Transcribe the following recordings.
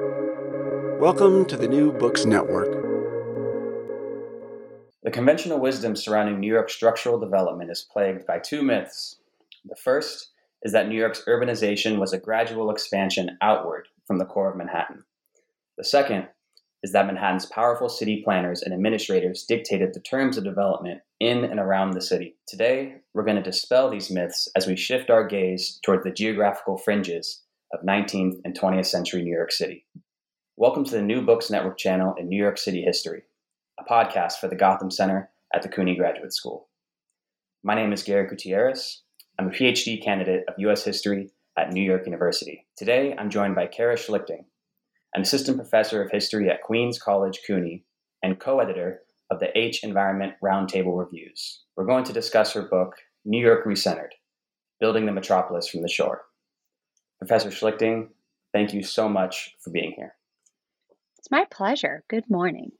Welcome to the New Books Network. The conventional wisdom surrounding New York's structural development is plagued by two myths. The first is that New York's urbanization was a gradual expansion outward from the core of Manhattan. The second is that Manhattan's powerful city planners and administrators dictated the terms of development in and around the city. Today, we're going to dispel these myths as we shift our gaze toward the geographical fringes of 19th and 20th century New York City. Welcome to the New Books Network channel in New York City history, a podcast for the Gotham Center at the CUNY Graduate School. My name is Gary Gutierrez. I'm a PhD candidate of U.S. history at New York University. Today, I'm joined by Kara Schlichting, an assistant professor of history at Queens College CUNY and co editor of the H Environment Roundtable Reviews. We're going to discuss her book, New York Recentered Building the Metropolis from the Shore. Professor Schlichting, thank you so much for being here. It's my pleasure. Good morning.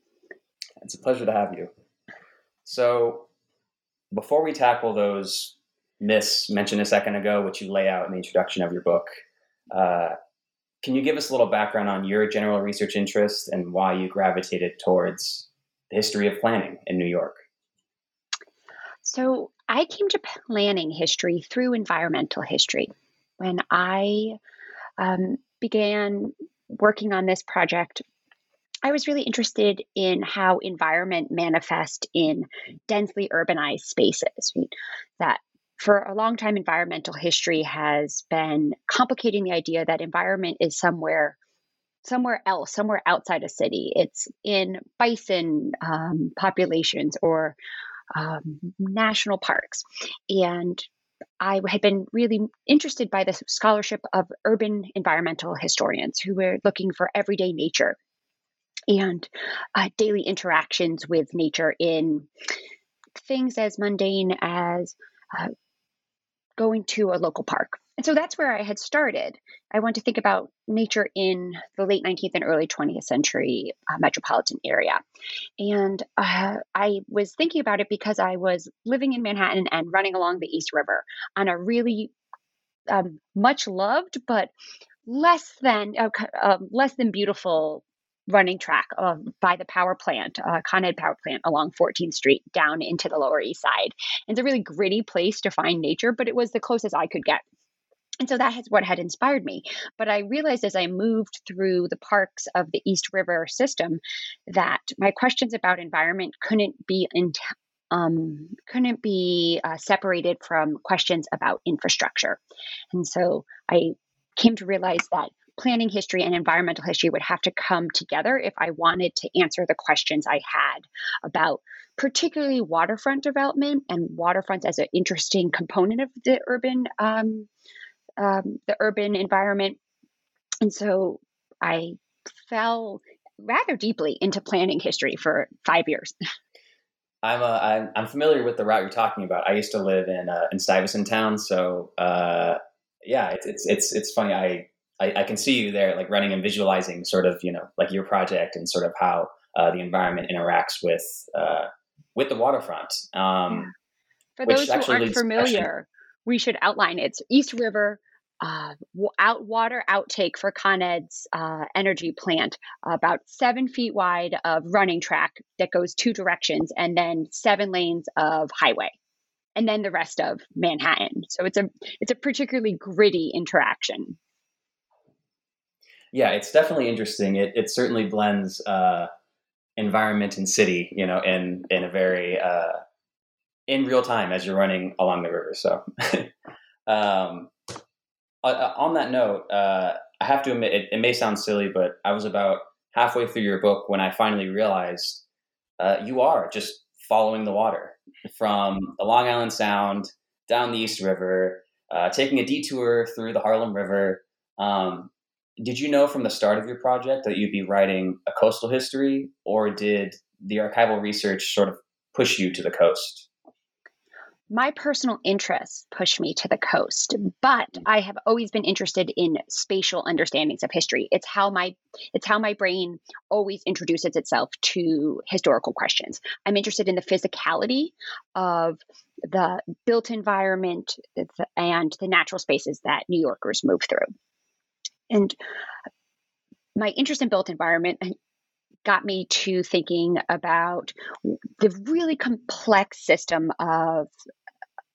It's a pleasure to have you. So, before we tackle those myths mentioned a second ago, which you lay out in the introduction of your book, uh, can you give us a little background on your general research interest and why you gravitated towards the history of planning in New York? So, I came to planning history through environmental history. When I um, began working on this project, I was really interested in how environment manifest in densely urbanized spaces. Right? That for a long time, environmental history has been complicating the idea that environment is somewhere somewhere else, somewhere outside a city. It's in bison um, populations or um, national parks. And I had been really interested by the scholarship of urban environmental historians who were looking for everyday nature and uh, daily interactions with nature in things as mundane as uh, going to a local park. And so that's where I had started. I want to think about nature in the late 19th and early 20th century uh, metropolitan area. And uh, I was thinking about it because I was living in Manhattan and running along the East River on a really um, much loved, but less than uh, uh, less than beautiful running track uh, by the power plant, uh, Con Ed power plant along 14th Street down into the Lower East Side. It's a really gritty place to find nature, but it was the closest I could get. And so that is what had inspired me. But I realized as I moved through the parks of the East River system that my questions about environment couldn't be in, um, couldn't be uh, separated from questions about infrastructure. And so I came to realize that planning history and environmental history would have to come together if I wanted to answer the questions I had about particularly waterfront development and waterfronts as an interesting component of the urban um, um, the urban environment. And so I fell rather deeply into planning history for five years. I'm, a, I'm, I'm familiar with the route you're talking about. I used to live in uh, in Stuyvesant Town, so uh, yeah, it's, it's it's it's funny. I I, I, can see you there, like running and visualizing sort of, you know, like your project and sort of how uh, the environment interacts with uh, with the waterfront. Um, For those who aren't familiar, we should outline it's East River. Uh, out water outtake for Con Ed's uh, energy plant, about seven feet wide of running track that goes two directions, and then seven lanes of highway, and then the rest of Manhattan. So it's a it's a particularly gritty interaction yeah, it's definitely interesting. It it certainly blends uh, environment and city, you know, in in a very uh, in real time as you're running along the river. So, um, on that note, uh, I have to admit it, it, may sound silly, but I was about halfway through your book when I finally realized uh, you are just following the water from the Long Island Sound down the East River, uh, taking a detour through the Harlem River. Um, did you know from the start of your project that you'd be writing a coastal history, or did the archival research sort of push you to the coast? My personal interests pushed me to the coast, but mm. I have always been interested in spatial understandings of history. It's how my it's how my brain always introduces itself to historical questions. I'm interested in the physicality of the built environment and the natural spaces that New Yorkers move through. And my interest in built environment got me to thinking about the really complex system of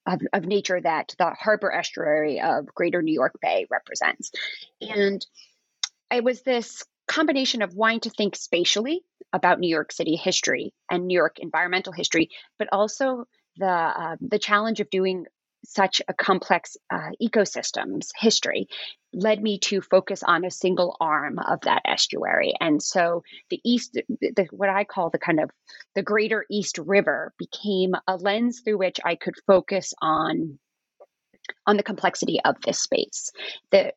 of, of, nature that the harbor estuary of greater New York Bay represents. And it was this combination of wanting to think spatially about New York City history and New York environmental history, but also the uh, the challenge of doing such a complex uh, ecosystems history led me to focus on a single arm of that estuary. And so the east the, what i call the kind of the greater east river became a lens through which i could focus on on the complexity of this space. The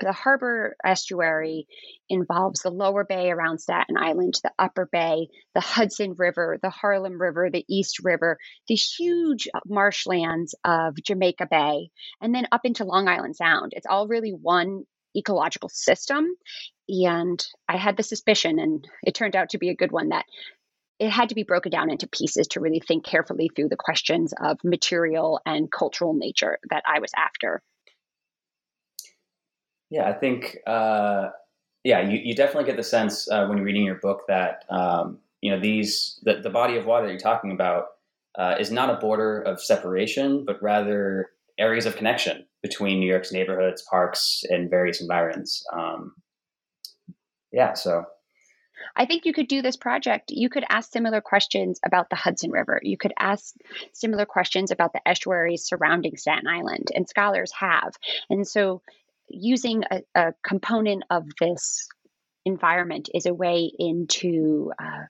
the harbor estuary involves the lower bay around Staten Island, the upper bay, the Hudson River, the Harlem River, the East River, the huge uh, marshlands of Jamaica Bay, and then up into Long Island Sound. It's all really one ecological system. And I had the suspicion, and it turned out to be a good one, that it had to be broken down into pieces to really think carefully through the questions of material and cultural nature that I was after. Yeah, I think uh, yeah, you, you definitely get the sense uh, when you're reading your book that um, you know these the, the body of water that you're talking about uh, is not a border of separation, but rather areas of connection between New York's neighborhoods, parks, and various environs. Um, yeah, so I think you could do this project. You could ask similar questions about the Hudson River. You could ask similar questions about the estuaries surrounding Staten Island, and scholars have. And so using a, a component of this environment is a way into uh,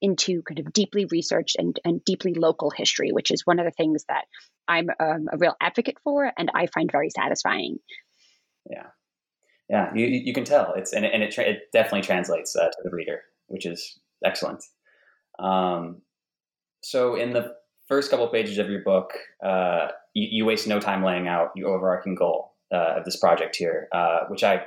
into kind of deeply researched and, and deeply local history, which is one of the things that I'm um, a real advocate for and I find very satisfying. Yeah, yeah, you, you can tell it's and, it, and it, tra- it definitely translates uh, to the reader, which is excellent. Um, so in the first couple pages of your book, uh, you, you waste no time laying out your overarching goal uh, of this project here, uh, which I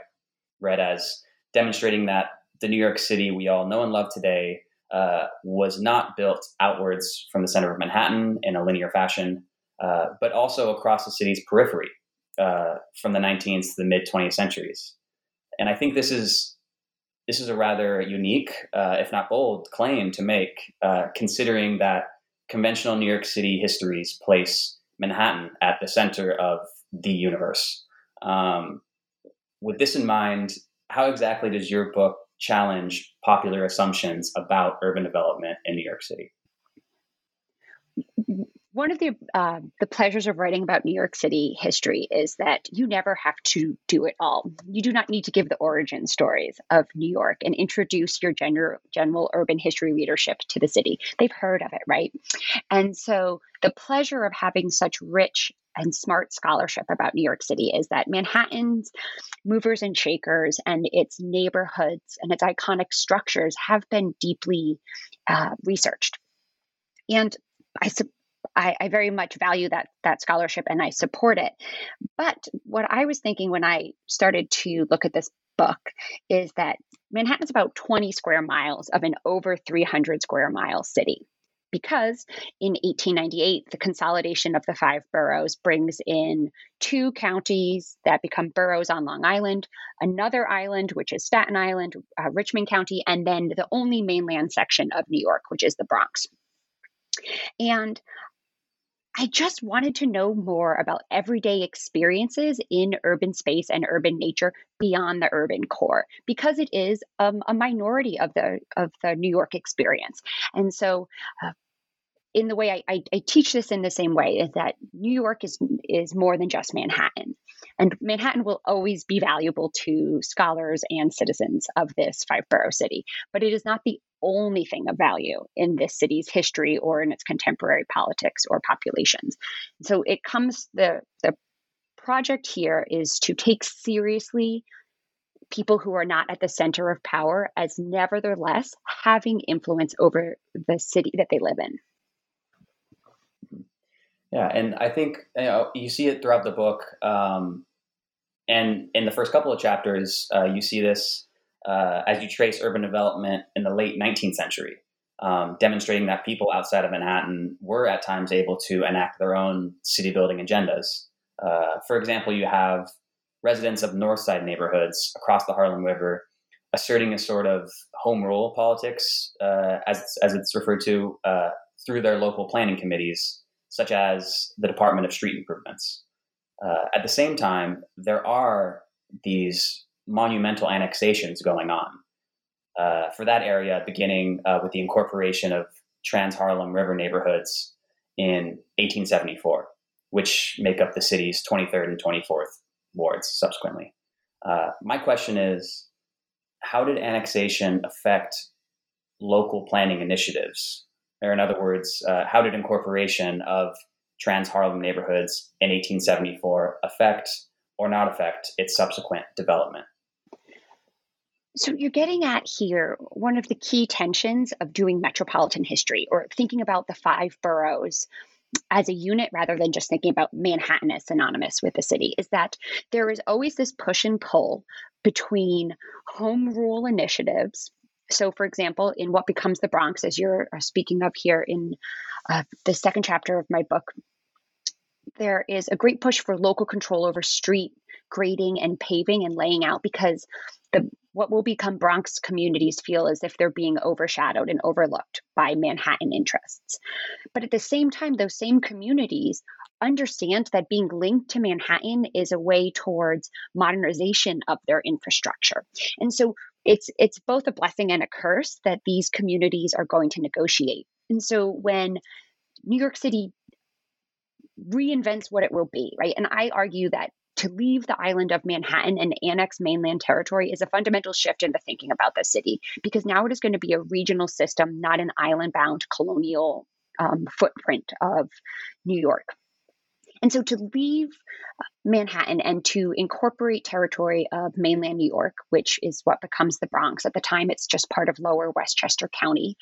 read as demonstrating that the New York City we all know and love today uh, was not built outwards from the center of Manhattan in a linear fashion, uh, but also across the city's periphery uh, from the 19th to the mid 20th centuries. And I think this is this is a rather unique, uh, if not bold, claim to make, considering that conventional New York City histories place Manhattan at the center of the universe. Um, with this in mind, how exactly does your book challenge popular assumptions about urban development in New York City? One of the uh, the pleasures of writing about New York City history is that you never have to do it all. You do not need to give the origin stories of New York and introduce your general general urban history readership to the city. They've heard of it, right? And so the pleasure of having such rich and smart scholarship about New York City is that Manhattan's movers and shakers and its neighborhoods and its iconic structures have been deeply uh, researched. And I, I, I, very much value that that scholarship and I support it. But what I was thinking when I started to look at this book is that Manhattan's about 20 square miles of an over 300 square mile city because in 1898, the consolidation of the five boroughs brings in two counties that become boroughs on Long Island, another island, which is Staten Island, uh, Richmond County, and then the only mainland section of New York, which is the Bronx. And I just wanted to know more about everyday experiences in urban space and urban nature beyond the urban core because it is um, a minority of the of the New York experience. And so uh, in the way I, I, I, teach this in the same way is that New York is is more than just Manhattan, and Manhattan will always be valuable to scholars and citizens of this five borough city. But it is not the only thing of value in this city's history or in its contemporary politics or populations. So it comes the the project here is to take seriously people who are not at the center of power as nevertheless having influence over the city that they live in. Yeah, and I think you, know, you see it throughout the book. Um, and in the first couple of chapters, uh, you see this uh, as you trace urban development in the late 19th century, um, demonstrating that people outside of Manhattan were at times able to enact their own city building agendas. Uh, for example, you have residents of North Side neighborhoods across the Harlem River asserting a sort of home rule politics, uh, as as it's referred to, uh, through their local planning committees, such as the Department of Street Improvements. Uh, at the same time, there are these monumental annexations going on uh, for that area, beginning uh, with the incorporation of Trans Harlem River neighborhoods in 1874, which make up the city's 23rd and 24th wards subsequently. Uh, my question is how did annexation affect local planning initiatives? Or, in other words, uh, how did incorporation of trans Harlem neighborhoods in 1874 affect or not affect its subsequent development? So, you're getting at here one of the key tensions of doing metropolitan history or thinking about the five boroughs as a unit rather than just thinking about Manhattan as synonymous with the city is that there is always this push and pull between home rule initiatives. So, for example, in what becomes the Bronx, as you're uh, speaking of here in uh, the second chapter of my book, there is a great push for local control over street grading and paving and laying out because the what will become Bronx communities feel as if they're being overshadowed and overlooked by Manhattan interests. But at the same time, those same communities understand that being linked to Manhattan is a way towards modernization of their infrastructure. And so it's it's both a blessing and a curse that these communities are going to negotiate. And so when New York City reinvents what it will be, right? And I argue that to leave the island of Manhattan and annex mainland territory is a fundamental shift in the thinking about the city because now it is going to be a regional system, not an island bound colonial um, footprint of New York. And so to leave Manhattan and to incorporate territory of mainland New York, which is what becomes the Bronx, at the time it's just part of lower Westchester County,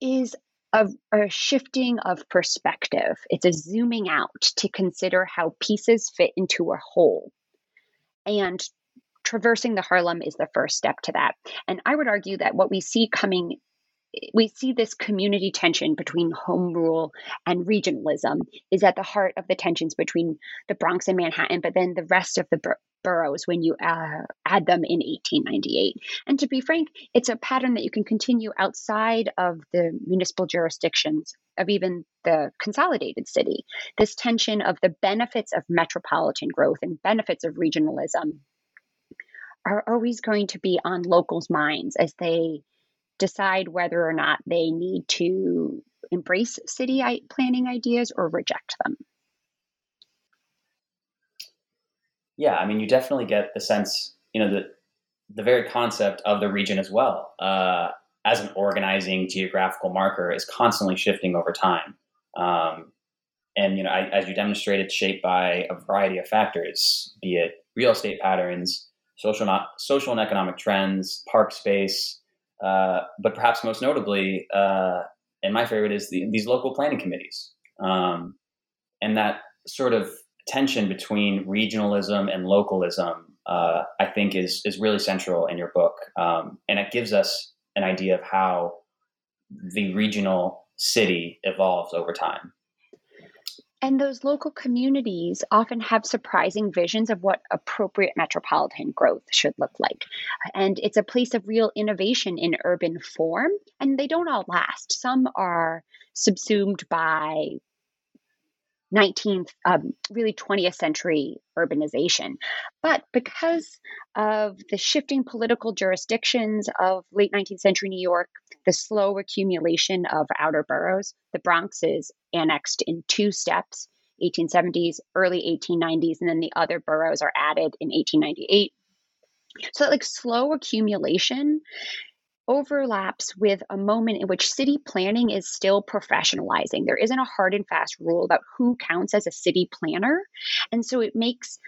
is a, a, shifting of perspective. It's a zooming out to consider how pieces fit into a whole. And traversing the Harlem is the first step to that. And I would argue that what we see coming we see this community tension between home rule and regionalism is at the heart of the tensions between the Bronx and Manhattan, but then the rest of the bur- boroughs when you uh, add them in 1898. And to be frank, it's a pattern that you can continue outside of the municipal jurisdictions of even the consolidated city. This tension of the benefits of metropolitan growth and benefits of regionalism are always going to be on locals' minds as they decide whether or not they need to embrace city planning ideas or reject them. Yeah, I mean, you definitely get the sense, you know, the the very concept of the region as well uh, as an organizing geographical marker is constantly shifting over time. Um, and you know, I, as you demonstrated, shaped by a variety of factors, be it real estate patterns, social not, social and economic trends, park space, uh, but perhaps most notably, uh, and my favorite is the, these local planning committees, um, and that sort of tension between regionalism and localism. Uh, I think is is really central in your book, um, and it gives us an idea of how the regional city evolves over time. And those local communities often have surprising visions of what appropriate metropolitan growth should look like. And it's a place of real innovation in urban form, and they don't all last. Some are subsumed by 19th, um, really 20th century urbanization. But because of the shifting political jurisdictions of late 19th century New York, the slow accumulation of outer boroughs, the Bronx is annexed in two steps 1870s, early 1890s, and then the other boroughs are added in 1898. So, like slow accumulation overlaps with a moment in which city planning is still professionalizing. There isn't a hard and fast rule about who counts as a city planner. And so it makes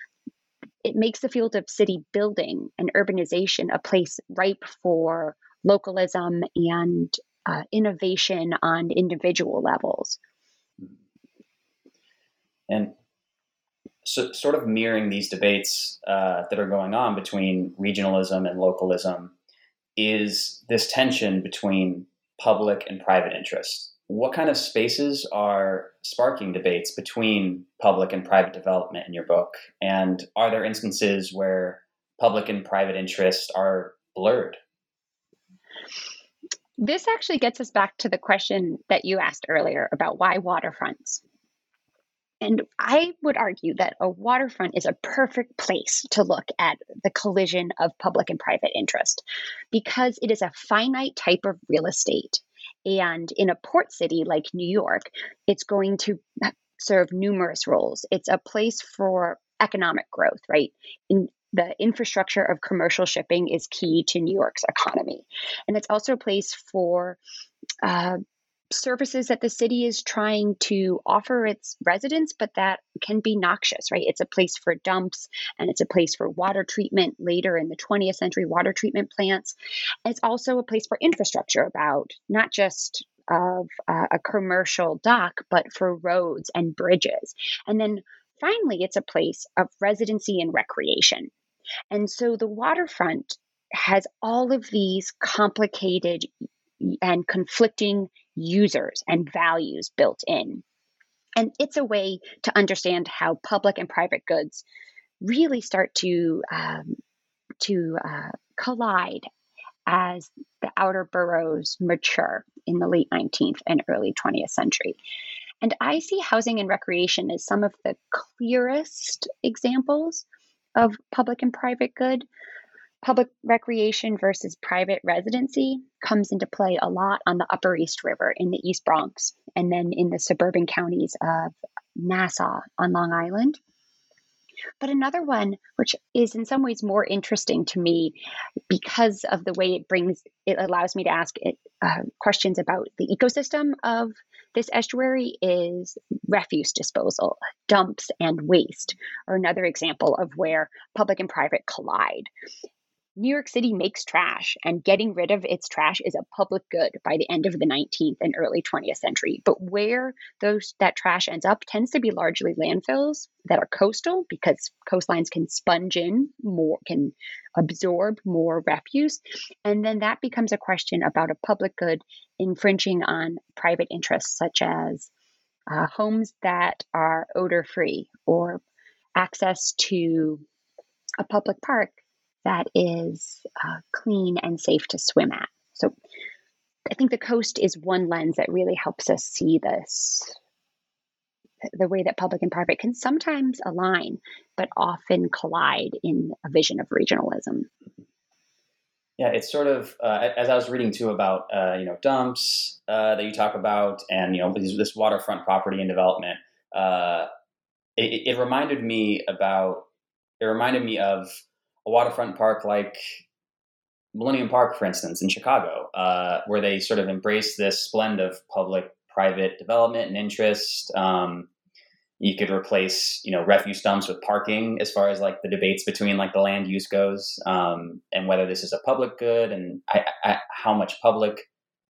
it makes the field of city building and urbanization a place ripe for localism and uh, innovation on individual levels. And so, sort of mirroring these debates uh, that are going on between regionalism and localism is this tension between public and private interest. What kind of spaces are sparking debates between public and private development in your book? And are there instances where public and private interest are blurred? This actually gets us back to the question that you asked earlier about why waterfronts. And I would argue that a waterfront is a perfect place to look at the collision of public and private interest because it is a finite type of real estate. And in a port city like New York, it's going to serve numerous roles. It's a place for economic growth, right? In the infrastructure of commercial shipping is key to New York's economy. And it's also a place for uh, services that the city is trying to offer its residents, but that can be noxious, right? It's a place for dumps and it's a place for water treatment later in the 20th century water treatment plants. it's also a place for infrastructure about not just of uh, a commercial dock, but for roads and bridges. And then finally, it's a place of residency and recreation. And so the waterfront has all of these complicated and conflicting users and values built in. And it's a way to understand how public and private goods really start to um, to uh, collide as the outer boroughs mature in the late 19th and early 20th century. And I see housing and recreation as some of the clearest examples of public and private good public recreation versus private residency comes into play a lot on the Upper East River in the East Bronx and then in the suburban counties of Nassau on Long Island. But another one, which is in some ways more interesting to me because of the way it brings, it allows me to ask it, uh, questions about the ecosystem of this estuary, is refuse disposal, dumps, and waste, are another example of where public and private collide. New York City makes trash, and getting rid of its trash is a public good by the end of the 19th and early 20th century. But where those that trash ends up tends to be largely landfills that are coastal because coastlines can sponge in more, can absorb more refuse, and then that becomes a question about a public good infringing on private interests, such as uh, homes that are odor free or access to a public park that is uh, clean and safe to swim at. So I think the coast is one lens that really helps us see this the way that public and private can sometimes align, but often collide in a vision of regionalism. Yeah, it's sort of uh, as I was reading too about uh, you know dumps uh, that you talk about, and you know this, waterfront property and development. Uh, it, it reminded me about it reminded me of a waterfront park like Millennium Park, for instance, in Chicago, uh, where they sort of embrace this blend of public-private development and interest. Um, you could replace, you know, refuse dumps with parking, as far as like the debates between like the land use goes, um, and whether this is a public good and I, I, how much public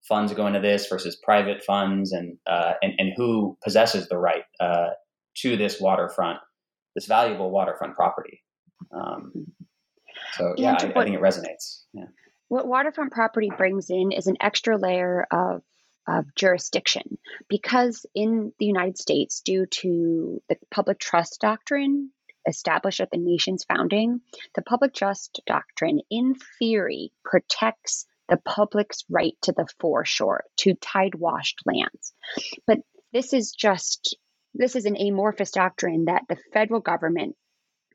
funds go into this versus private funds, and uh, and and who possesses the right uh, to this waterfront, this valuable waterfront property. Um, so yeah, I, what, I, think it resonates. Yeah. What waterfront property brings in is an extra layer of of jurisdiction because in the United States, due to the public trust doctrine established at the nation's founding, the public trust doctrine, in theory, protects the public's right to the foreshore, to tide washed lands. But this is just this is an amorphous doctrine that the federal government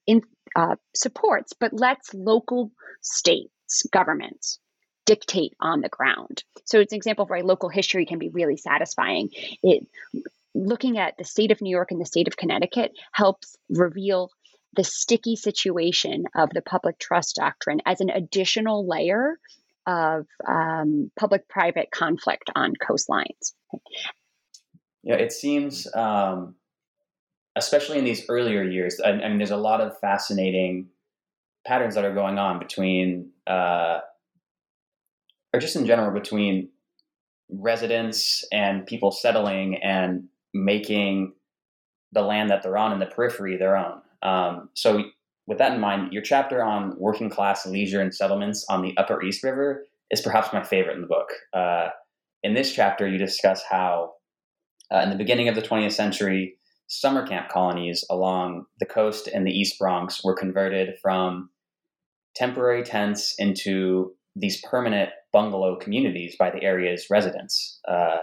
in, uh, supports, but lets local states, governments dictate on the ground. So it's an example of why local history can be really satisfying. It looking at the state of New York and the state of Connecticut helps reveal the sticky situation of the public trust doctrine as an additional layer of um, public private conflict on coastlines. Yeah, it seems um, especially in these earlier years, I, I, mean, there's a lot of fascinating patterns that are going on between, uh, or just in general, between residents and people settling and making the land that they're on in the periphery their own. Um, so, with that in mind, your chapter on working class leisure and settlements on the Upper East River is perhaps my favorite in the book. Uh, in this chapter, you discuss how, uh, in the beginning of the 20th century, summer camp colonies along the coast and the East Bronx were converted from temporary tents into these permanent bungalow communities by the area's residents. Uh,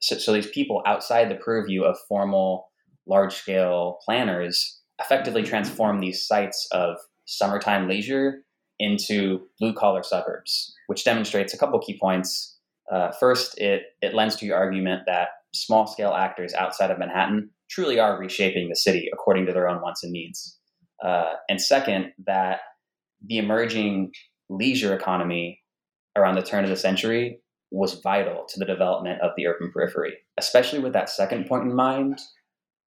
so, so these people outside the purview of formal large scale planners effectively transform these sites of summertime leisure into blue collar suburbs, which demonstrates a couple key points. Uh, first, it, it lends to your argument that small scale actors outside of Manhattan truly are reshaping the city according to their own wants and needs. Uh, and second, that the emerging leisure economy around the turn of the century was vital to the development of the urban periphery, especially with that second point in mind.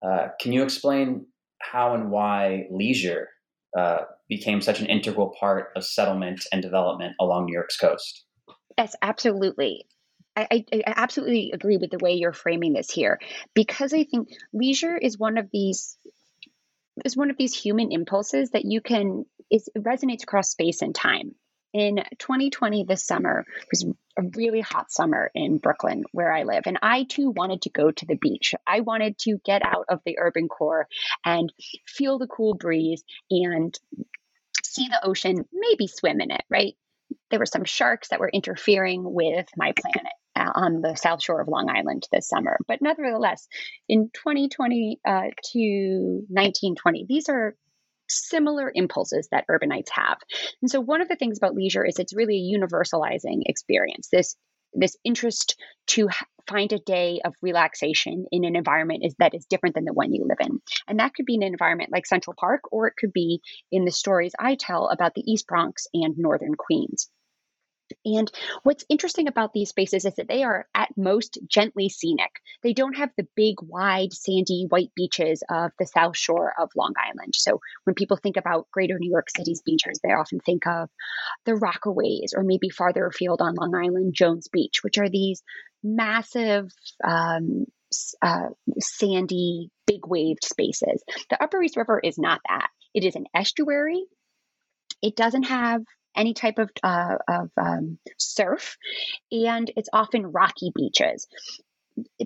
Uh, can you explain how and why leisure uh, became such an integral part of settlement and development along New York's coast? Yes, absolutely. I, I, absolutely agree with the way you're framing this here because I think leisure is one of these is one of these human impulses that you can is resonates across space and time in 2020 this summer was a really hot summer in Brooklyn where I live and I too wanted to go to the beach. I wanted to get out of the urban core and feel the cool breeze and see the ocean, maybe swim in it, right? There were some sharks that were interfering with my planet on the south shore of Long Island this summer. But nevertheless, in 2020 uh, to 1920, these are similar impulses that urbanites have. And so one of the things about leisure is it's really a universalizing experience. This this interest to find a day of relaxation in an environment is that is different than the one you live in. And that could be an environment like Central Park or it could be in the stories I tell about the East Bronx and Northern Queens. And what's interesting about these spaces is that they are at most gently scenic. They don't have the big, wide, sandy, white beaches of the South Shore of Long Island. So when people think about greater New York City's beaches, they often think of the Rockaways or maybe farther afield on Long Island, Jones Beach, which are these massive, um, uh, sandy, big waved spaces. The Upper East River is not that. It is an estuary. It doesn't have any type of, uh, of um, surf, and it's often rocky beaches.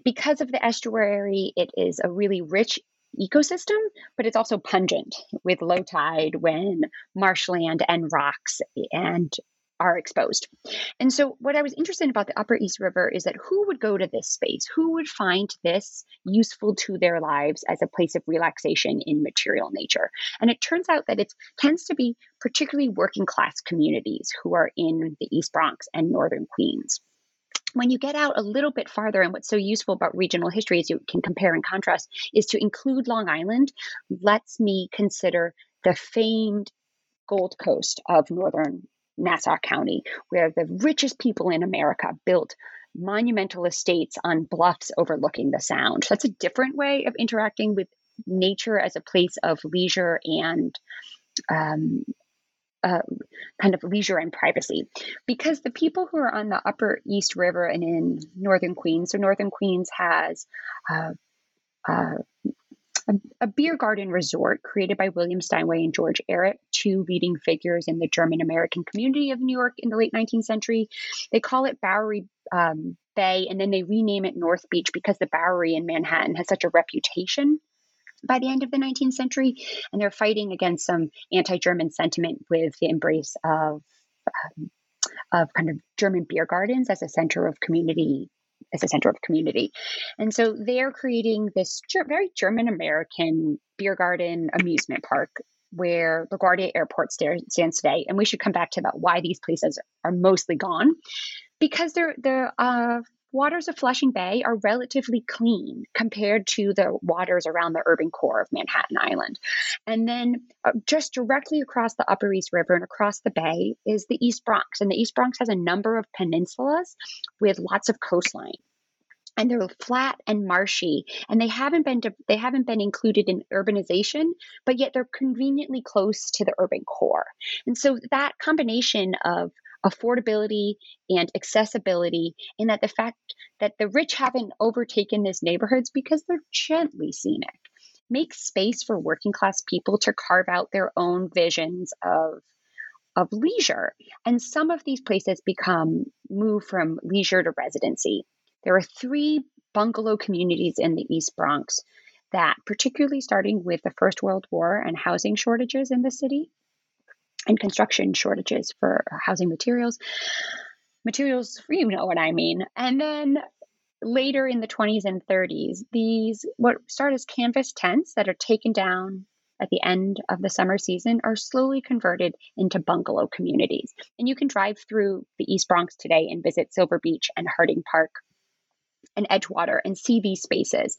Because of the estuary, it is a really rich ecosystem, but it's also pungent with low tide when marshland and rocks and are exposed. And so, what I was interested in about the Upper East River is that who would go to this space? Who would find this useful to their lives as a place of relaxation in material nature? And it turns out that it tends to be particularly working class communities who are in the East Bronx and Northern Queens when you get out a little bit farther, and what's so useful about regional history is you can compare and contrast, is to include Long Island lets me consider the famed Gold Coast of northern Nassau County, where the richest people in America built monumental estates on bluffs overlooking the sound. That's a different way of interacting with nature as a place of leisure and um, uh, kind of leisure and privacy. Because the people who are on the upper East River and in northern Queens, so northern Queens has uh, uh, a, a, beer garden resort created by William Steinway and George Ehret, two leading figures in the German American community of New York in the late 19th century. They call it Bowery um, Bay, and then they rename it North Beach because the Bowery in Manhattan has such a reputation by the end of the 19th century, and they're fighting against some anti-German sentiment with the embrace of um, of kind of German beer gardens as a center of community as a center of community. And so they're creating this very German American beer garden amusement park where LaGuardia Airport stands today. And we should come back to that why these places are mostly gone because they're the uh, waters of Flushing Bay are relatively clean compared to the waters around the urban core of Manhattan Island. And then uh, just directly across the Upper East River and across the bay is the East Bronx. And the East Bronx has a number of peninsulas with lots of coastline and they're flat and marshy and they haven't been de- they haven't been included in urbanization but yet they're conveniently close to the urban core and so that combination of affordability and accessibility and that the fact that the rich haven't overtaken these neighborhoods because they're gently scenic. Makes space for working class people to carve out their own visions of of leisure. And some of these places become move from leisure to residency. There are three bungalow communities in the East Bronx that, particularly starting with the First World War and housing shortages in the city, and construction shortages for housing materials. Materials, you know what I mean. And then later in the 20s and 30s, these what start as canvas tents that are taken down at the end of the summer season are slowly converted into bungalow communities. And you can drive through the East Bronx today and visit Silver Beach and Harding Park and Edgewater and see these spaces.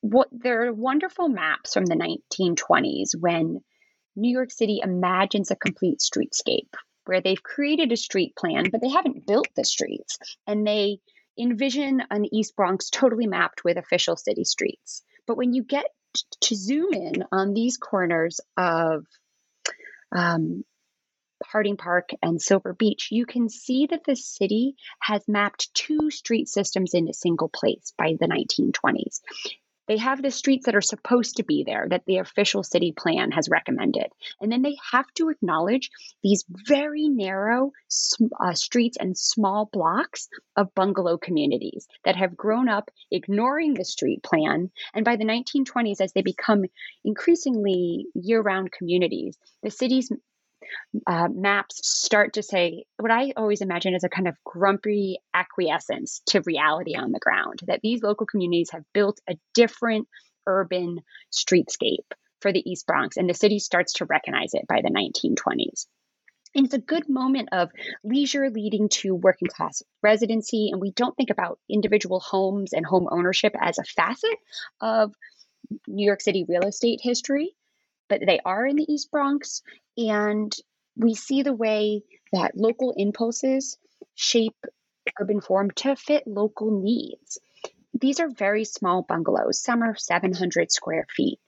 What they're wonderful maps from the 1920s when New York City imagines a complete streetscape where they've created a street plan, but they haven't built the streets. And they envision an East Bronx totally mapped with official city streets. But when you get to zoom in on these corners of um, Harding Park and Silver Beach, you can see that the city has mapped two street systems in a single place by the 1920s. They have the streets that are supposed to be there that the official city plan has recommended. And then they have to acknowledge these very narrow uh, streets and small blocks of bungalow communities that have grown up ignoring the street plan. And by the 1920s, as they become increasingly year round communities, the city's uh, maps start to say what I always imagine as a kind of grumpy acquiescence to reality on the ground, that these local communities have built a different urban streetscape for the East Bronx, and the city starts to recognize it by the 1920s. And it's a good moment of leisure leading to working class residency. And we don't think about individual homes and home ownership as a facet of New York City real estate history but they are in the East Bronx. And we see the way that local impulses shape urban form to fit local needs. These are very small bungalows, some are 700 square feet.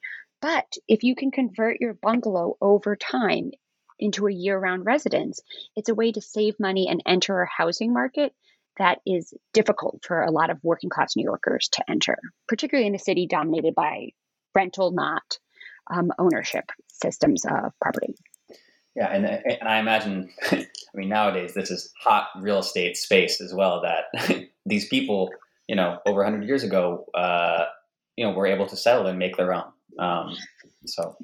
But if you can convert your bungalow over time into a year round residence, it's a way to save money and enter a housing market that is difficult for a lot of working class New Yorkers to enter, particularly in a city dominated by rental, not um, ownership systems of property. Yeah, and, and I imagine, I mean, nowadays this is hot real estate space as well. That these people, you know, over 100 years ago, uh, you know, were able to settle and make their own. Um, so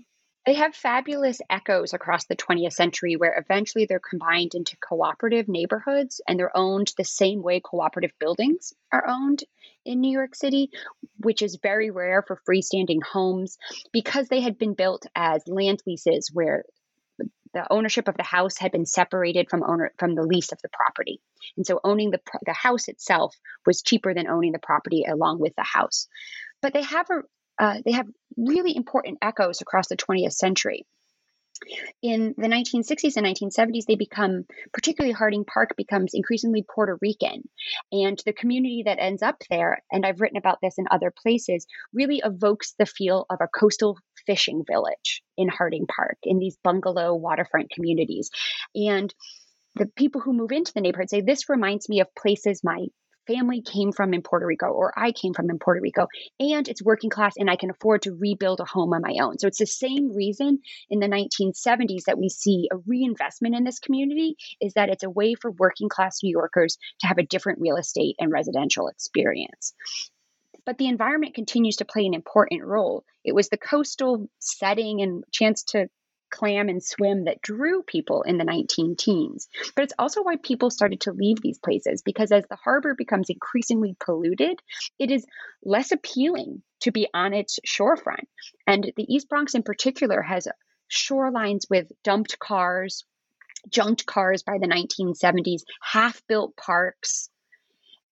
they have fabulous echoes across the 20th century where eventually they're combined into cooperative neighborhoods and they're owned the same way cooperative buildings are owned in New York City, which is very rare for freestanding homes because they had been built as land leases where the ownership of the house had been separated from owner from the lease of the property. And so owning the the house itself was cheaper than owning the property along with the house. But they have a uh, they have really important echoes across the 20th century. In the 1960s and 1970s, they become, particularly Harding Park, becomes increasingly Puerto Rican. And the community that ends up there, and I've written about this in other places, really evokes the feel of a coastal fishing village in Harding Park, in these bungalow waterfront communities. And the people who move into the neighborhood say, This reminds me of places my family came from in Puerto Rico or I came from in Puerto Rico and it's working class and I can afford to rebuild a home on my own. So it's the same reason in the 1970s that we see a reinvestment in this community is that it's a way for working class New Yorkers to have a different real estate and residential experience. But the environment continues to play an important role. It was the coastal setting and chance to clam and swim that drew people in the 19 teens. But it's also why people started to leave these places because as the harbor becomes increasingly polluted, it is less appealing to be on its shorefront. And the East Bronx in particular has shorelines with dumped cars, junked cars by the 1970s, half built parks,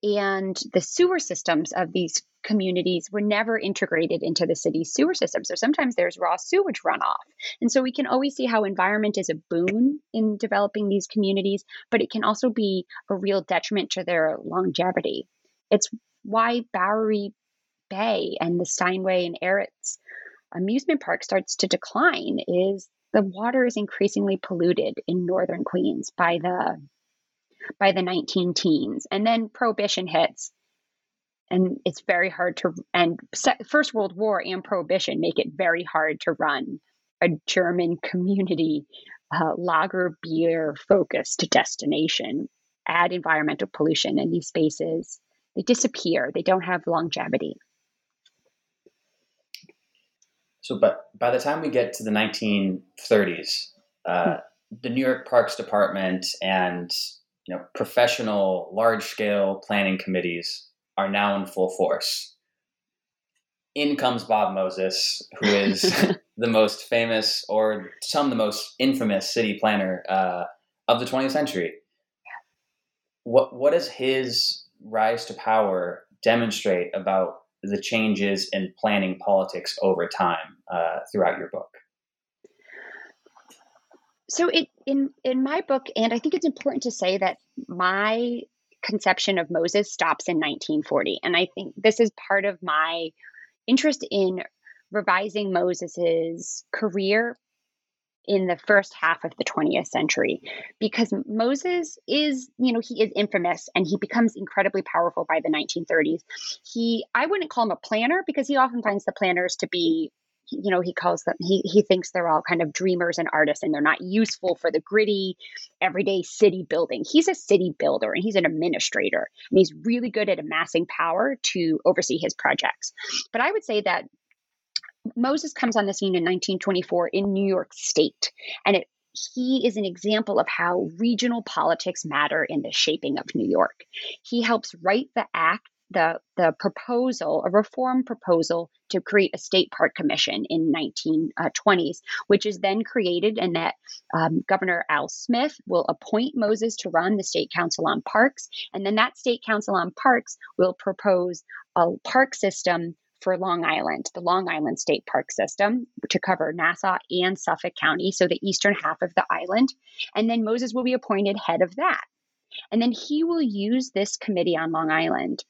and the sewer systems of these communities were never integrated into the city's sewer system. So sometimes there's raw sewage runoff. And so we can always see how environment is a boon in developing these communities, but it can also be a real detriment to their longevity. It's why Bowery Bay and the Steinway and Ehret's amusement park starts to decline is the water is increasingly polluted in northern Queens by the by the 19 teens. And then prohibition hits. And it's very hard to, and First World War and prohibition make it very hard to run a German community uh, lager beer focused destination. Add environmental pollution in these spaces. They disappear, they don't have longevity. So, but by the time we get to the 1930s, uh, mm. the New York Parks Department and you know professional large-scale planning committees are now in full force. In comes Bob Moses, who is the most famous, or some the most infamous city planner uh, of the 20th century. What what does his rise to power demonstrate about the changes in planning politics over time uh, throughout your book? So it in in my book, and I think it's important to say that my conception of Moses stops in 1940, and I think this is part of my interest in revising Moses's career in the first half of the 20th century because Moses is, you know, he is infamous and he becomes incredibly powerful by the 1930s. He, I wouldn't call him a planner because he often finds the planners to be you know he calls them he, he thinks they're all kind of dreamers and artists and they're not useful for the gritty everyday city building he's a city builder and he's an administrator and he's really good at amassing power to oversee his projects but i would say that Moses comes on the scene in 1924 in New York State, and it, he is an example of how regional politics matter in the shaping of New York. He helps write the act, the, the proposal, a reform proposal to create a state park commission in 1920s, which is then created, and that um, Governor Al Smith will appoint Moses to run the state council on parks, and then that state council on parks will propose a park system for Long Island, the Long Island State Park System, to cover Nassau and Suffolk County, so the eastern half of the island. And then Moses will be appointed head of that. And then he will use this committee on Long Island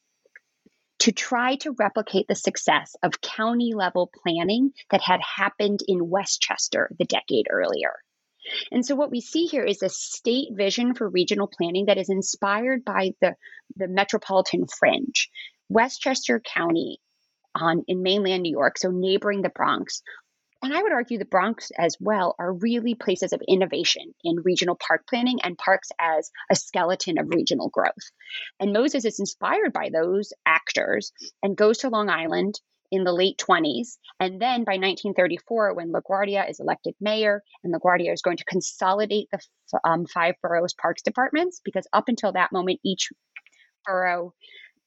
to try to replicate the success of county level planning that had happened in Westchester the decade earlier. And so what we see here is a state vision for regional planning that is inspired by the, the metropolitan fringe. Westchester County on in mainland New York, so neighboring the Bronx. And I would argue the Bronx as well are really places of innovation in regional park planning and parks as a skeleton of regional growth. And Moses is inspired by those actors and goes to Long Island in the late 20s. And then by 1934, when LaGuardia is elected mayor, and LaGuardia is going to consolidate the um, five boroughs parks departments, because up until that moment, each borough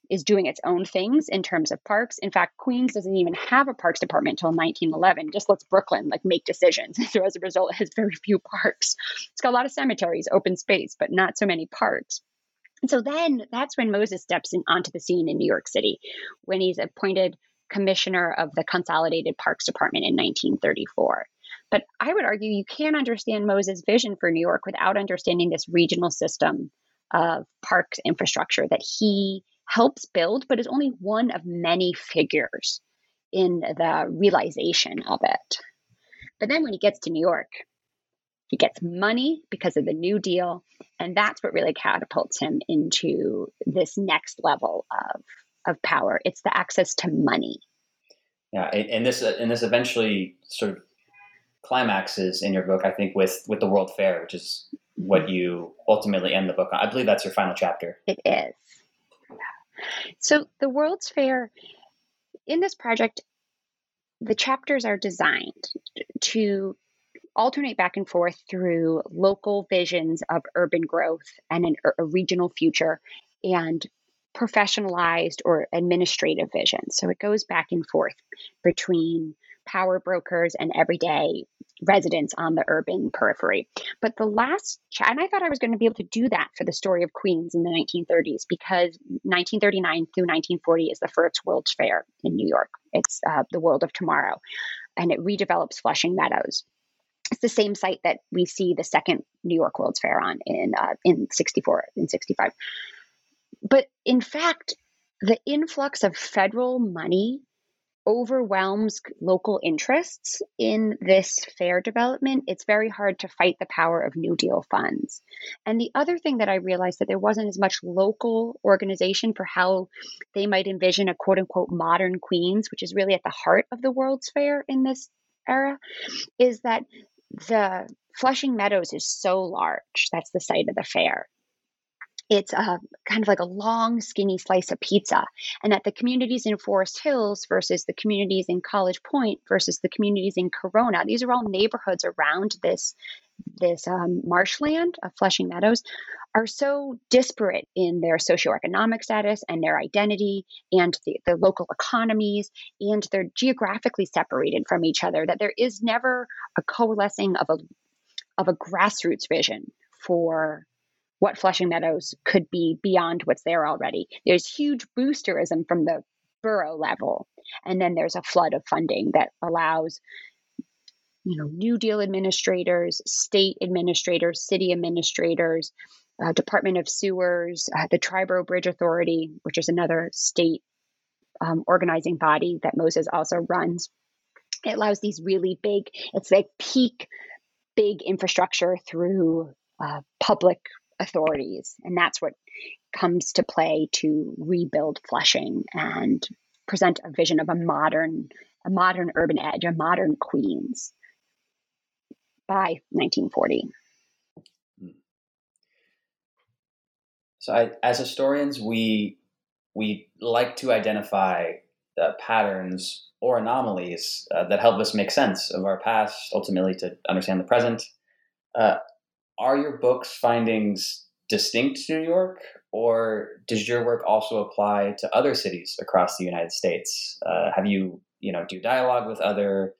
is doing its own things in terms of parks. In fact, Queens doesn't even have a parks department until 1911. Just lets Brooklyn like make decisions. So as a result, it has very few parks. It's got a lot of cemeteries, open space, but not so many parks. And so then that's when Moses steps in onto the scene in New York City, when he's appointed commissioner of the Consolidated Parks Department in 1934. But I would argue you can't understand Moses' vision for New York without understanding this regional system of parks infrastructure that he helps build, but is only one of many figures in the realization of it. But then when he gets to New York, he gets money because of the New Deal, and that's what really catapults him into this next level of of power. It's the access to money. Yeah, and this and this eventually sort of climaxes in your book, I think, with with the World Fair, which is what mm-hmm. you ultimately end the book on. I believe that's your final chapter. It is. So the World's Fair, in this project, the chapters are designed to alternate back and forth through local visions of urban growth and an, a regional future and professionalized or administrative visions. So it goes back and forth between power brokers and everyday residents on the urban periphery. But the last, and I thought I was going to be able to do that for the story of Queens in the 1930s because 1939 through 1940 is the first World's Fair in New York. It's uh, the World of Tomorrow, and it redevelops Flushing Meadows. It's the same site that we see the second New York World's Fair on in uh, in 64 in 65. But in fact, the influx of federal money overwhelms local interests in this fair development, it's very hard to fight the power of New Deal funds. And the other thing that I realized that there wasn't as much local organization for how they might envision a quote unquote modern Queens, which is really at the heart of the World's Fair in this era, is that the Flushing Meadows is so large. That's the site of the fair. It's a kind of like a long, skinny slice of pizza. And that the communities in Forest Hills versus the communities in College Point versus the communities in Corona, these are all neighborhoods around this this um, marshland of Flushing Meadows are so disparate in their socioeconomic status and their identity and the, the local economies, and they're geographically separated from each other that there is never a coalescing of a of a grassroots vision for what Flushing Meadows could be beyond what's there already. There's huge boosterism from the borough level, and then there's a flood of funding that allows you know New Deal administrators, state administrators, city administrators, uh, Department of Sewers, uh, the Triborough Bridge Authority, which is another state um, organizing body that Moses also runs. It allows these really big, it's like peak big infrastructure through uh, public authorities. And that's what comes to play to rebuild Flushing and present a vision of a modern, a modern urban edge, a modern Queens by 1940. So, I, as historians, we we like to identify the patterns or anomalies uh, that help us make sense of our past, ultimately to understand the present. Uh, are your book's findings distinct to New York, or does your work also apply to other cities across the United States? Uh, have you, you know, do dialogue with other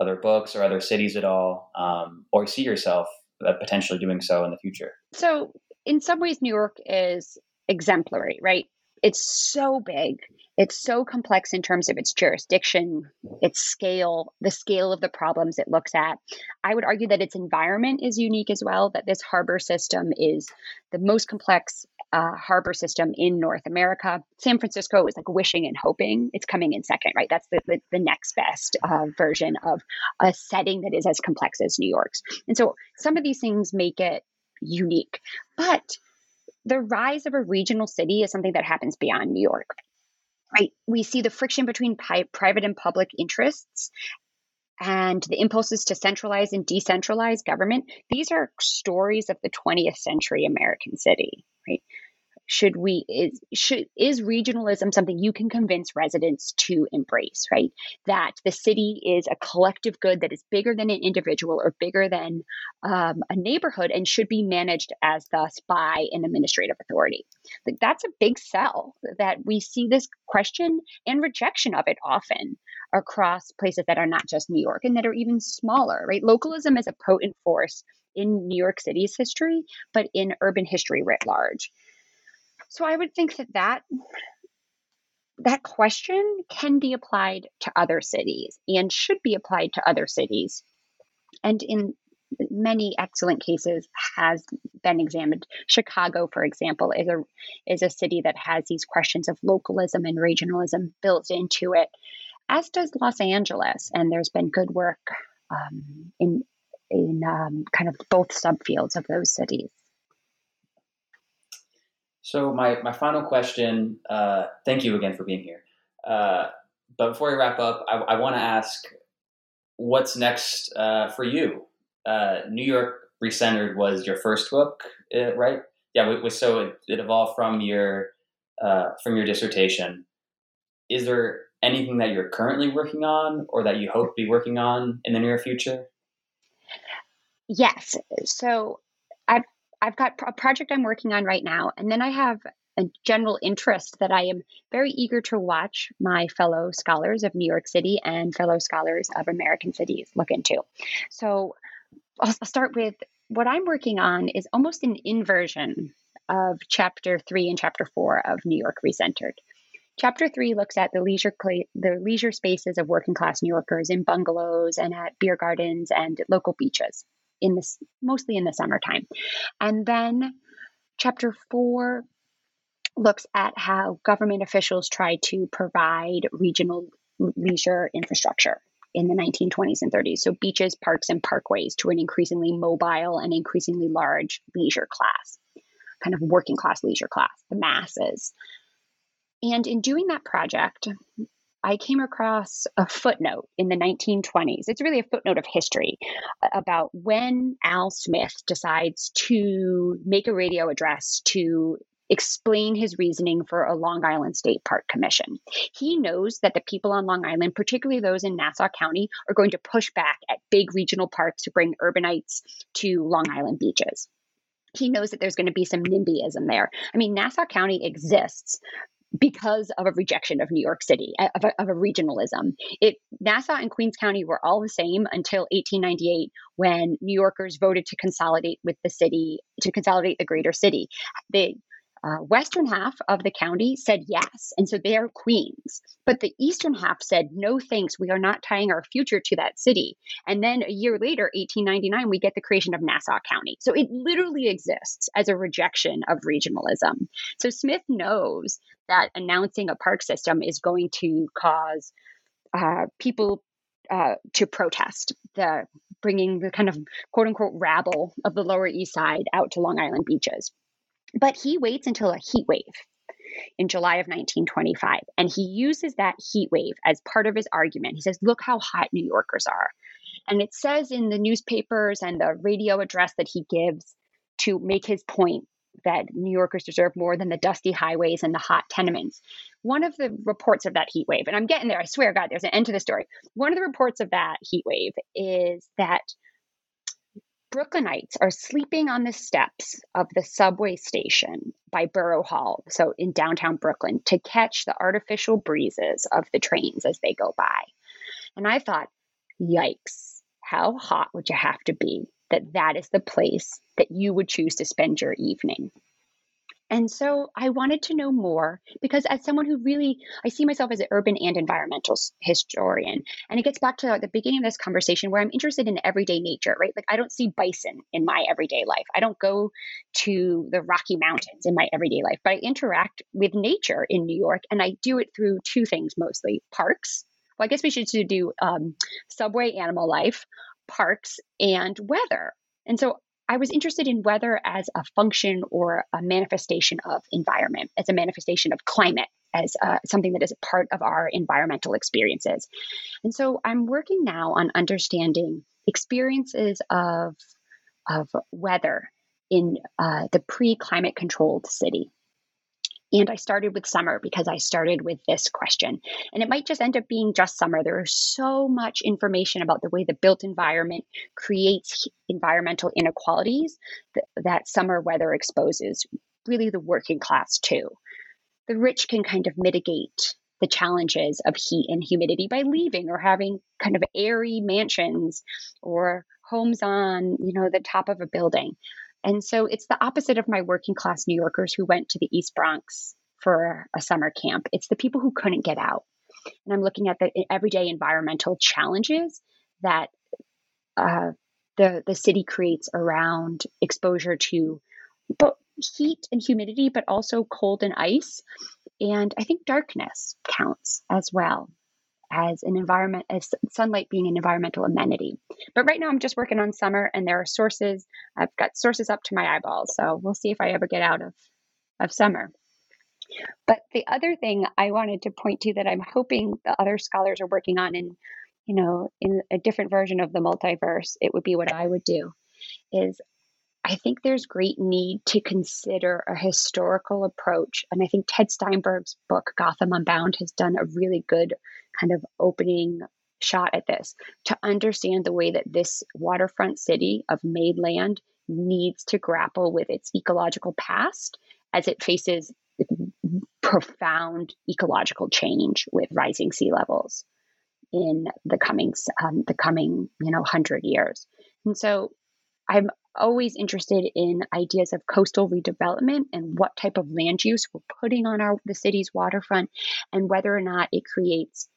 other books or other cities at all, um, or see yourself uh, potentially doing so in the future? So, in some ways, New York is exemplary, right? It's so big it's so complex in terms of its jurisdiction, its scale, the scale of the problems it looks at. I would argue that its environment is unique as well, that this harbor system is the most complex uh, harbor system in North America. San Francisco is like wishing and hoping it's coming in second, right? That's the, the, the next best uh, version of a setting that is as complex as New York's. And so some of these things make it unique. But the rise of a regional city is something that happens beyond New York right? We see the friction between pi- private and public interests and the impulses to centralize and decentralize government. These are stories of the 20th century American city, right? Should we is should is regionalism something you can convince residents to embrace right? That the city is a collective good that is bigger than an individual or bigger than um, a neighborhood and should be managed as thus by an administrative authority. Like that's a big sell that we see this question and rejection of it often across places that are not just new york and that are even smaller right? Localism is a potent force in new york city's history but in urban history writ large so I would think that that that question can be applied to other cities and should be applied to other cities. And in many excellent cases has been examined. Chicago, for example, is a is a city that has these questions of localism and regionalism built into it, as does Los Angeles. And there's been good work um, in in um, kind of both subfields of those cities. So my, my final question, uh, thank you again for being here. Uh, but before we wrap up, I, I want to ask, what's next uh, for you? Uh, New York Recentered was your first book, uh, right? Yeah, so it, it, evolved from your uh, from your dissertation. Is there anything that you're currently working on, or that you hope to be working on in the near future? Yes. So I've I've got a project I'm working on right now, and then I have a general interest that I am very eager to watch my fellow scholars of New York City and fellow scholars of American cities look into. So I'll, start with what I'm working on is almost an inversion of chapter three and chapter four of New York Recentered. Chapter three looks at the leisure the leisure spaces of working class New Yorkers in bungalows and at beer gardens and local beaches in this mostly in the summertime. And then chapter four looks at how government officials try to provide regional leisure infrastructure in the 1920s and 30s. So beaches, parks, and parkways to an increasingly mobile and increasingly large leisure class, kind of working class leisure class, the masses. And in doing that project, I came across a footnote in the 1920s. It's really a footnote of history about when Al Smith decides to make a radio address to explain his reasoning for a Long Island State Park Commission. He knows that the people on Long Island, particularly those in Nassau County, are going to push back at big regional parks to bring urbanites to Long Island beaches he knows that there's going to be some NIMBYism there. I mean, Nassau County exists because of a rejection of New York City, of a, of a, regionalism. It Nassau and Queens County were all the same until 1898, when New Yorkers voted to consolidate with the city, to consolidate the greater city. The uh, western half of the county said yes, and so they are queens. But the eastern half said no, thanks. We are not tying our future to that city. And then a year later, 1899, we get the creation of Nassau County. So it literally exists as a rejection of regionalism. So Smith knows that announcing a park system is going to cause uh, people uh, to protest the bringing the kind of quote unquote rabble of the Lower East Side out to Long Island beaches. But he waits until a heat wave in July of 1925. And he uses that heat wave as part of his argument. He says, Look how hot New Yorkers are. And it says in the newspapers and the radio address that he gives to make his point that New Yorkers deserve more than the dusty highways and the hot tenements. One of the reports of that heat wave, and I'm getting there, I swear, God, there's an end to the story. One of the reports of that heat wave is that Brooklynites are sleeping on the steps of the subway station by Borough Hall, so in downtown Brooklyn, to catch the artificial breezes of the trains as they go by. And I thought, yikes, how hot would you have to be that that is the place that you would choose to spend your evening? And so I wanted to know more because, as someone who really, I see myself as an urban and environmental historian. And it gets back to the beginning of this conversation where I'm interested in everyday nature, right? Like, I don't see bison in my everyday life. I don't go to the Rocky Mountains in my everyday life, but I interact with nature in New York. And I do it through two things mostly parks. Well, I guess we should do um, subway animal life, parks, and weather. And so I was interested in weather as a function or a manifestation of environment, as a manifestation of climate, as uh, something that is a part of our environmental experiences. And so I'm working now on understanding experiences of, of weather in uh, the pre climate controlled city. And I started with summer because I started with this question. And it might just end up being just summer. There is so much information about the way the built environment creates environmental inequalities that, that summer weather exposes, really the working class too. The rich can kind of mitigate the challenges of heat and humidity by leaving or having kind of airy mansions or homes on, you know, the top of a building. And so it's the opposite of my working class New Yorkers who went to the East Bronx for a summer camp. It's the people who couldn't get out. And I'm looking at the everyday environmental challenges that uh, the, the city creates around exposure to both heat and humidity, but also cold and ice. And I think darkness counts as well as an environment as sunlight being an environmental amenity. But right now I'm just working on summer and there are sources. I've got sources up to my eyeballs. So we'll see if I ever get out of, of summer. But the other thing I wanted to point to that I'm hoping the other scholars are working on in, you know, in a different version of the multiverse, it would be what I would do, is I think there's great need to consider a historical approach. And I think Ted Steinberg's book, Gotham Unbound, has done a really good kind of opening shot at this to understand the way that this waterfront city of made land needs to grapple with its ecological past as it faces profound ecological change with rising sea levels in the coming um, the coming you know 100 years and so i'm always interested in ideas of coastal redevelopment and what type of land use we're putting on our the city's waterfront and whether or not it creates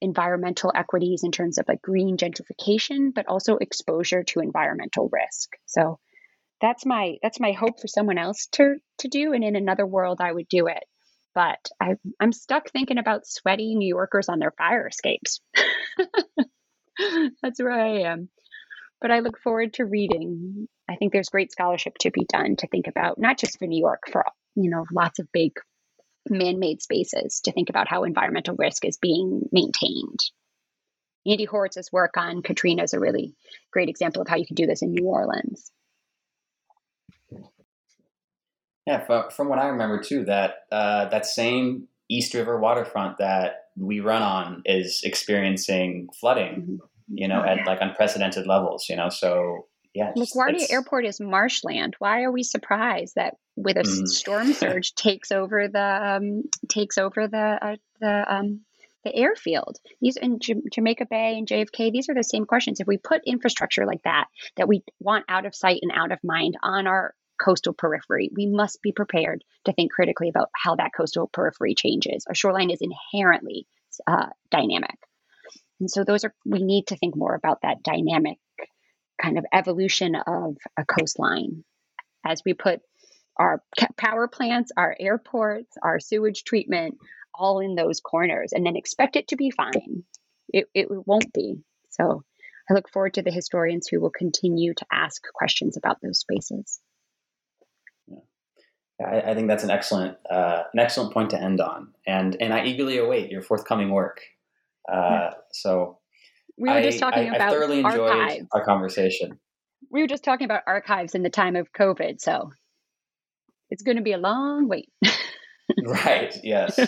environmental equities in terms of like green gentrification but also exposure to environmental risk. So that's my that's my hope for someone else to to do and in another world i would do it. But I, i'm stuck thinking about sweaty new yorkers on their fire escapes. That's where i am but I look forward to reading. I think there's great scholarship to be done to think about, not just for New York, for you know, lots of big man-made spaces to think about how environmental risk is being maintained. Andy Horowitz's work on Katrina is a really great example of how you can do this in New Orleans. Yeah, from, from what I remember too, that uh, that same East River waterfront that we run on is experiencing flooding. Mm-hmm. You know, at like unprecedented levels. You know, so yeah. LaGuardia Airport is marshland. Why are we surprised that with a mm. storm surge takes over the um, takes over the uh, the um, the airfield? These in J- Jamaica Bay and JFK. These are the same questions. If we put infrastructure like that that we want out of sight and out of mind on our coastal periphery, we must be prepared to think critically about how that coastal periphery changes. Our shoreline is inherently uh, dynamic. And so those are we need to think more about that dynamic kind of evolution of a coastline as we put our power plants, our airports, our sewage treatment all in those corners and then expect it to be fine. It, it won't be. So I look forward to the historians who will continue to ask questions about those spaces. I think that's an excellent, uh, an excellent point to end on, and and I eagerly await your forthcoming work. Uh, yeah. So we were just talking I, about I thoroughly enjoyed archives. our conversation. We were just talking about archives in the time of COVID, so it's going to be a long wait. right. Yes.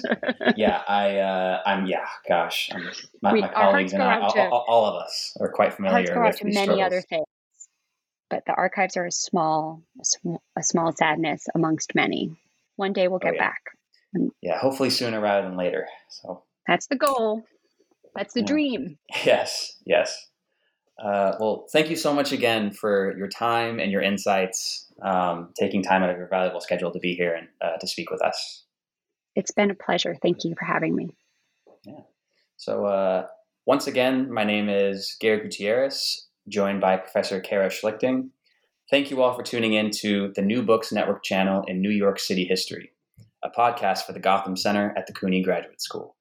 yeah. I. Uh, I'm. Yeah. Gosh. I'm, my, we, my colleagues and I, all, to, all, of us, are quite familiar go with to many struggles. other things. But the archives are a small, a small, sadness amongst many. One day we'll oh, get oh, yeah. back. Yeah. Hopefully sooner rather than later. So that's the goal. That's the yeah. dream. Yes, yes. Uh, well, thank you so much again for your time and your insights, um, taking time out of your valuable schedule to be here and uh, to speak with us. It's been a pleasure. Thank you for having me. Yeah. So, uh, once again, my name is Gary Gutierrez, joined by Professor Kara Schlichting. Thank you all for tuning in to the New Books Network channel in New York City history, a podcast for the Gotham Center at the CUNY Graduate School.